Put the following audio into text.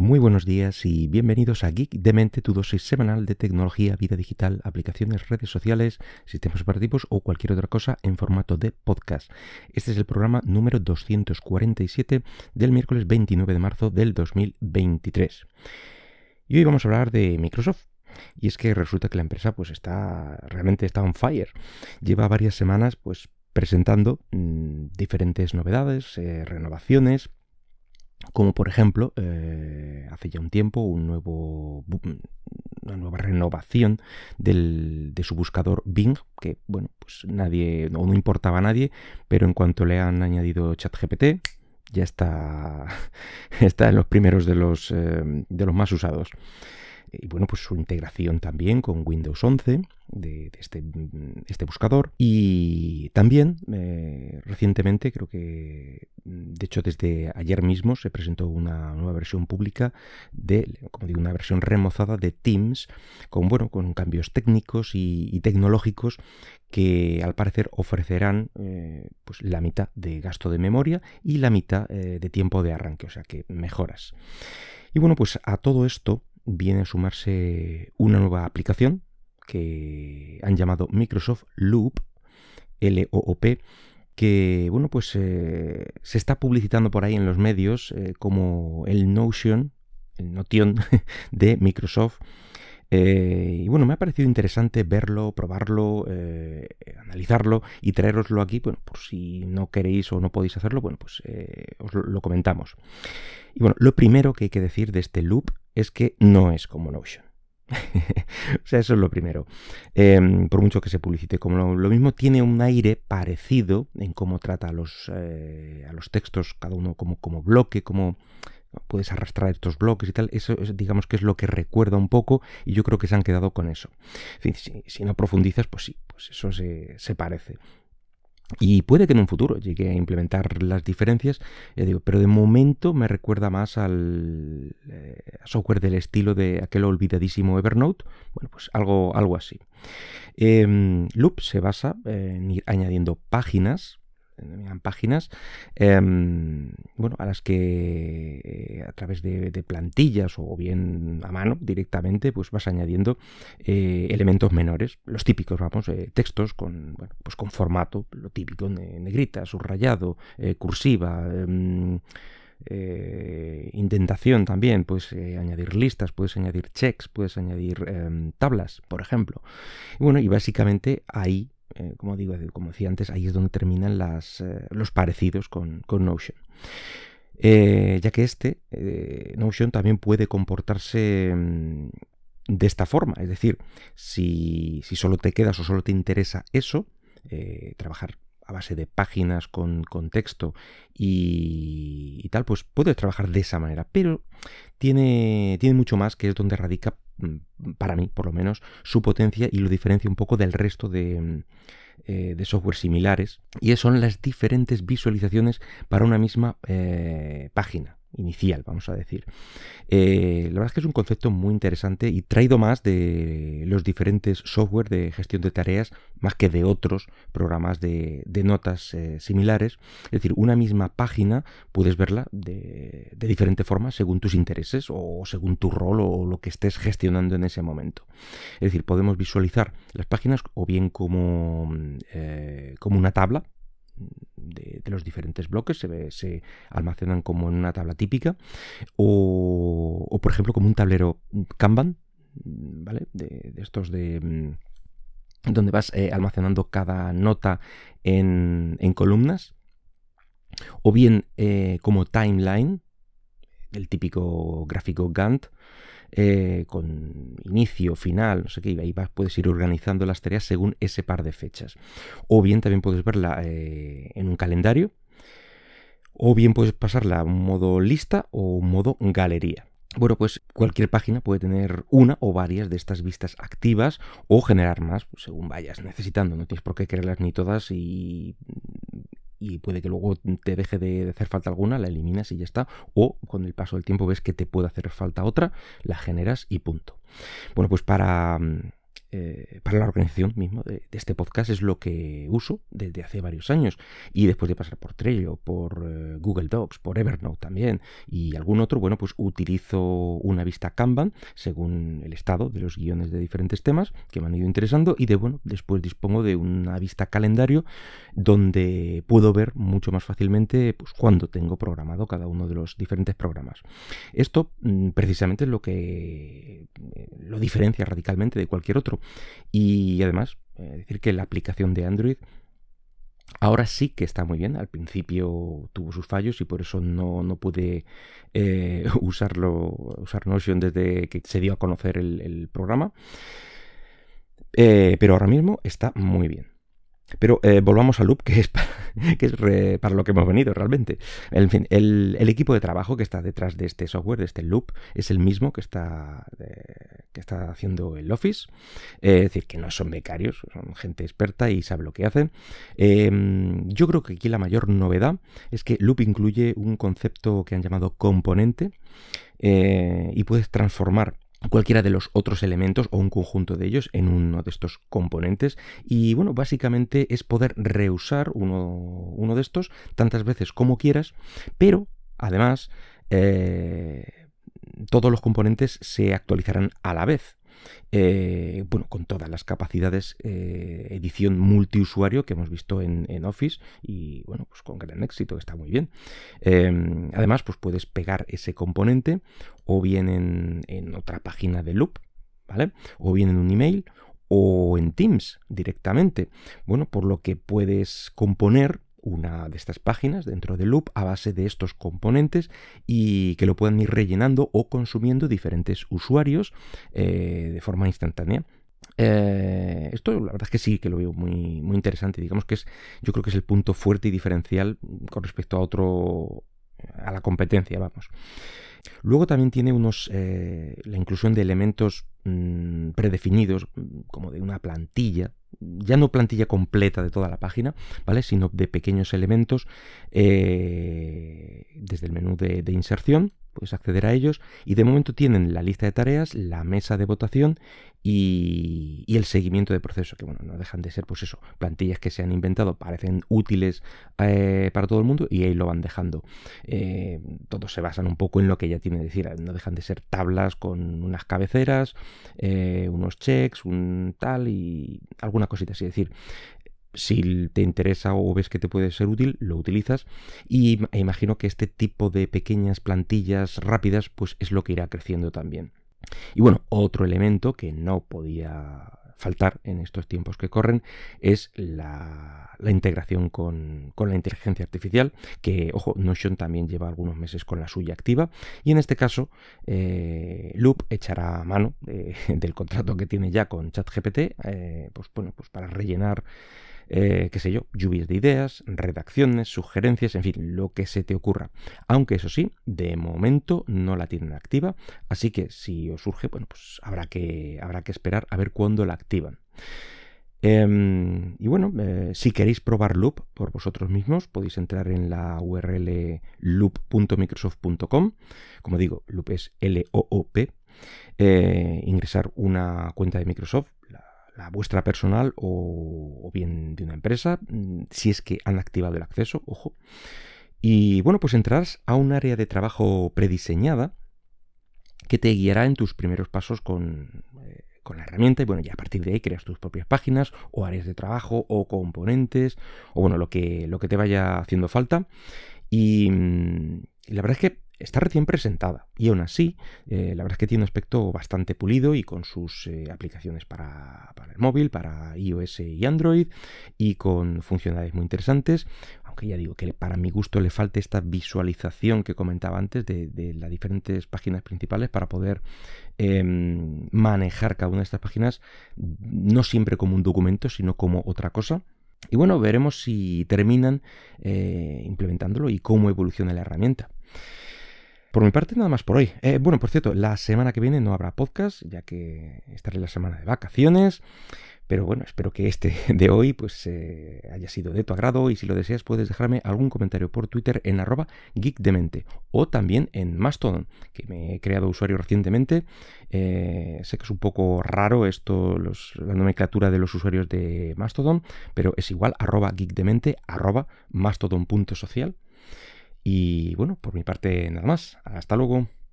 Muy buenos días y bienvenidos a Geek de Mente, tu dosis semanal de tecnología, vida digital, aplicaciones, redes sociales, sistemas operativos o cualquier otra cosa en formato de podcast. Este es el programa número 247 del miércoles 29 de marzo del 2023. Y hoy vamos a hablar de Microsoft. Y es que resulta que la empresa pues está realmente está on fire. Lleva varias semanas pues presentando mm, diferentes novedades, eh, renovaciones como por ejemplo, eh, hace ya un tiempo, una nueva renovación del, de su buscador Bing, que bueno, pues nadie, no, no importaba a nadie, pero en cuanto le han añadido ChatGPT, ya está, está en los primeros de los, eh, de los más usados y bueno, pues su integración también con Windows 11 de, este, este, buscador. Y también eh, recientemente, creo que de hecho desde ayer mismo se presentó una nueva versión pública de, como digo, una versión remozada de Teams con, bueno, con cambios técnicos y, tecnológicos que al parecer ofrecerán eh, pues la mitad de gasto de memoria y la mitad eh, de tiempo de arranque, o sea que mejoras. Y bueno, pues a todo esto viene a sumarse una nueva aplicación que han llamado Microsoft Loop, L-O-O-P, que bueno, pues eh, se está publicitando por ahí en los medios eh, como el Notion, el Notion de Microsoft. Eh, y bueno, me ha parecido interesante verlo, probarlo, analizarlo y traeroslo aquí, bueno, por si no queréis o no podéis hacerlo, bueno, pues os lo comentamos. Y bueno, lo primero que hay que decir de este loop es que no es como Notion. o sea, eso es lo primero. Em, por mucho que se publicite como lo, mismo, tiene un aire parecido en cómo trata a los, eh, a los textos, cada uno como, como bloque, como puedes arrastrar estos bloques y tal. Eso digamos que es lo que recuerda un poco y yo creo que se han quedado con eso. Si, no profundizas, pues sí, pues eso se, se parece. Y puede que en un futuro llegue a implementar las diferencias, pero de momento me recuerda más al eh, software del estilo de aquel olvidadísimo Evernote. Bueno, pues algo, algo así. Em, Loop se basa en ir añadiendo páginas páginas em, bueno, a las que eh, a través de, plantillas o bien a mano directamente pues vas añadiendo eh, elementos menores, los típicos, vamos, eh, textos con, pues con formato, lo típico, negrita, subrayado, cursiva. Em, indentación también, puedes añadir listas, puedes añadir checks, puedes añadir em, tablas, por ejemplo. Bueno, y básicamente ahí eh, como digo, como decía antes, ahí es donde terminan eh, los parecidos con, Notion. Eh, ya que este, Notion, también puede comportarse mm, de esta forma. Es decir, si, si, solo te quedas o solo te interesa eso, trabajar a base de páginas con, texto y, y, tal, pues puedes trabajar de esa manera. Pero tiene, tiene mucho más que es donde radica para mí por lo menos, su potencia y lo diferencia un poco del resto de, mm, eh, de software similares. Y son las diferentes visualizaciones para una misma eh, página inicial, vamos a decir. Eh, la verdad es que es un concepto muy interesante y traído más de los diferentes software de gestión de tareas, más que de otros programas de, notas eh, similares. Es decir, una misma página puedes verla de, diferente forma según tus intereses o según tu rol o lo que estés gestionando en ese momento. Es decir, podemos visualizar las páginas o bien como, eh, como una tabla, de, los diferentes bloques, se, se, almacenan como en una tabla típica, o, por ejemplo como un tablero Kanban, ¿vale? De, estos de mm, donde vas eh, almacenando cada nota en, en columnas, o bien eh, como timeline, el típico gráfico Gantt, eh, con inicio, final, no sé qué, y ahí puedes ir organizando las tareas según ese par de fechas. O bien también puedes verla eh, en un calendario, o bien puedes pasarla a un modo lista o modo galería. Bueno, pues cualquier página puede tener una o varias de estas vistas activas o generar más, pues, según vayas necesitando. No tienes por qué quererlas ni todas y y puede que luego te deje de hacer falta alguna, la eliminas y ya está. O con el paso del tiempo ves que te puede hacer falta otra, la generas y punto. Bueno, pues para mm, eh, para la organización mismo de, este podcast es lo que uso desde hace varios años y después de pasar por Trello, por eh, Google Docs, por Evernote también y algún otro, bueno, pues utilizo una vista Kanban según el estado de los guiones de diferentes temas que me han ido interesando y de bueno, después dispongo de una vista calendario donde puedo ver mucho más fácilmente pues cuándo tengo programado cada uno de los diferentes programas. Esto mm, precisamente es lo que eh, lo diferencia radicalmente de cualquier otro y además, eh, decir que la aplicación de Android Ahora sí que está muy bien. Al principio tuvo sus fallos y por eso no, pude eh, usarlo, usar Notion desde que se dio a conocer el, programa. Eh, pero ahora mismo está muy bien. Pero eh, volvamos a Loop, que es, para lo que hemos venido realmente. En fin, el, equipo de trabajo que está detrás de este software, de este Loop, es el mismo que está, eh, que está haciendo el Office. es decir, que no son becarios, son gente experta y sabe lo que hacen. Em, yo creo que aquí la mayor novedad es que Loop incluye un concepto que han llamado componente eh, y puedes transformar cualquiera de los otros elementos o un conjunto de ellos en uno de estos componentes. Y bueno básicamente es poder reusar uno, de estos tantas veces como quieras pero además eh, todos los componentes se actualizarán a la vez eh, bueno, con todas las capacidades eh, edición multiusuario que hemos visto en, Office y bueno, pues con gran éxito, está muy bien. Em, además, pues puedes pegar ese componente o bien en, en otra página de Loop, ¿vale? O bien en un email o en Teams directamente. Bueno, por lo que puedes componer una de estas páginas dentro de Loop a base de estos componentes y que lo puedan ir rellenando o consumiendo diferentes usuarios eh, de forma instantánea. Eh, esto la verdad es que sí que lo veo muy, muy interesante. Digamos que es, yo creo que es el punto fuerte y diferencial con respecto a otro, a la competencia, vamos. Luego también tiene unos, eh, la inclusión de elementos mm, predefinidos, como de una plantilla, ya no plantilla completa de toda la página, ¿vale? Sino de pequeños elementos eh, desde el menú de inserción puedes acceder a ellos y de momento tienen la lista de tareas, la mesa de votación y, el seguimiento de proceso, que bueno, no dejan de ser pues eso, plantillas que se han inventado, parecen útiles eh, para todo el mundo y ahí lo van dejando. Eh, todos se basan un poco en lo que ya tiene, decir, no dejan de ser tablas con unas cabeceras, eh, unos checks, un tal y alguna cosita así, es decir, si te interesa o ves que te puede ser útil, lo utilizas y e imagino que este tipo de pequeñas plantillas rápidas pues es lo que irá creciendo también. Y bueno, otro elemento que no podía faltar en estos tiempos que corren es la, integración con, la inteligencia artificial, que, ojo, Notion también lleva algunos meses con la suya activa, y en este caso eh, Loop echará mano del contrato que tiene ya con ChatGPT, eh, pues bueno, pues para rellenar eh, qué sé yo, lluvias de ideas, redacciones, sugerencias, en fin, lo que se te ocurra. Aunque eso sí, de momento no la tienen activa, así que si os surge, bueno, pues habrá que, habrá que esperar a ver cuándo la activan. Em, y bueno, eh, si queréis probar Loop por vosotros mismos, podéis entrar en la URL loop.microsoft.com. Como digo, Loop es L-O-O-P. Eh, ingresar una cuenta de Microsoft, la vuestra personal o, bien de una empresa, mm, si es que han activado el acceso, ojo. Y bueno, pues entrarás a un área de trabajo prediseñada que te guiará en tus primeros pasos con, eh, con la herramienta y bueno, ya a partir de ahí creas tus propias páginas o áreas de trabajo o componentes o bueno, lo que, lo que te vaya haciendo falta. Y, mm, y la verdad es que está recién presentada y aún así eh, la verdad es que tiene un aspecto bastante pulido y con sus eh, aplicaciones para, el móvil, para iOS y Android y con funcionalidades muy interesantes, aunque ya digo que para mi gusto le falta esta visualización que comentaba antes de, las diferentes páginas principales para poder em, manejar cada una de estas páginas no siempre como un documento sino como otra cosa. Y bueno, veremos si terminan eh, implementándolo y cómo evoluciona la herramienta. Por mi parte, nada más por hoy. Eh, bueno, por cierto, la semana que viene no habrá podcast, ya que estaré la semana de vacaciones. Pero bueno, espero que este de hoy pues eh, haya sido de tu agrado y si lo deseas puedes dejarme algún comentario por Twitter en arroba geekdemente o también en Mastodon, que me he creado usuario recientemente. Eh, sé que es un poco raro esto, la nomenclatura de los usuarios de Mastodon, pero es igual arroba geekdemente arroba mastodon.social. Y bueno, por mi parte nada más. Hasta luego.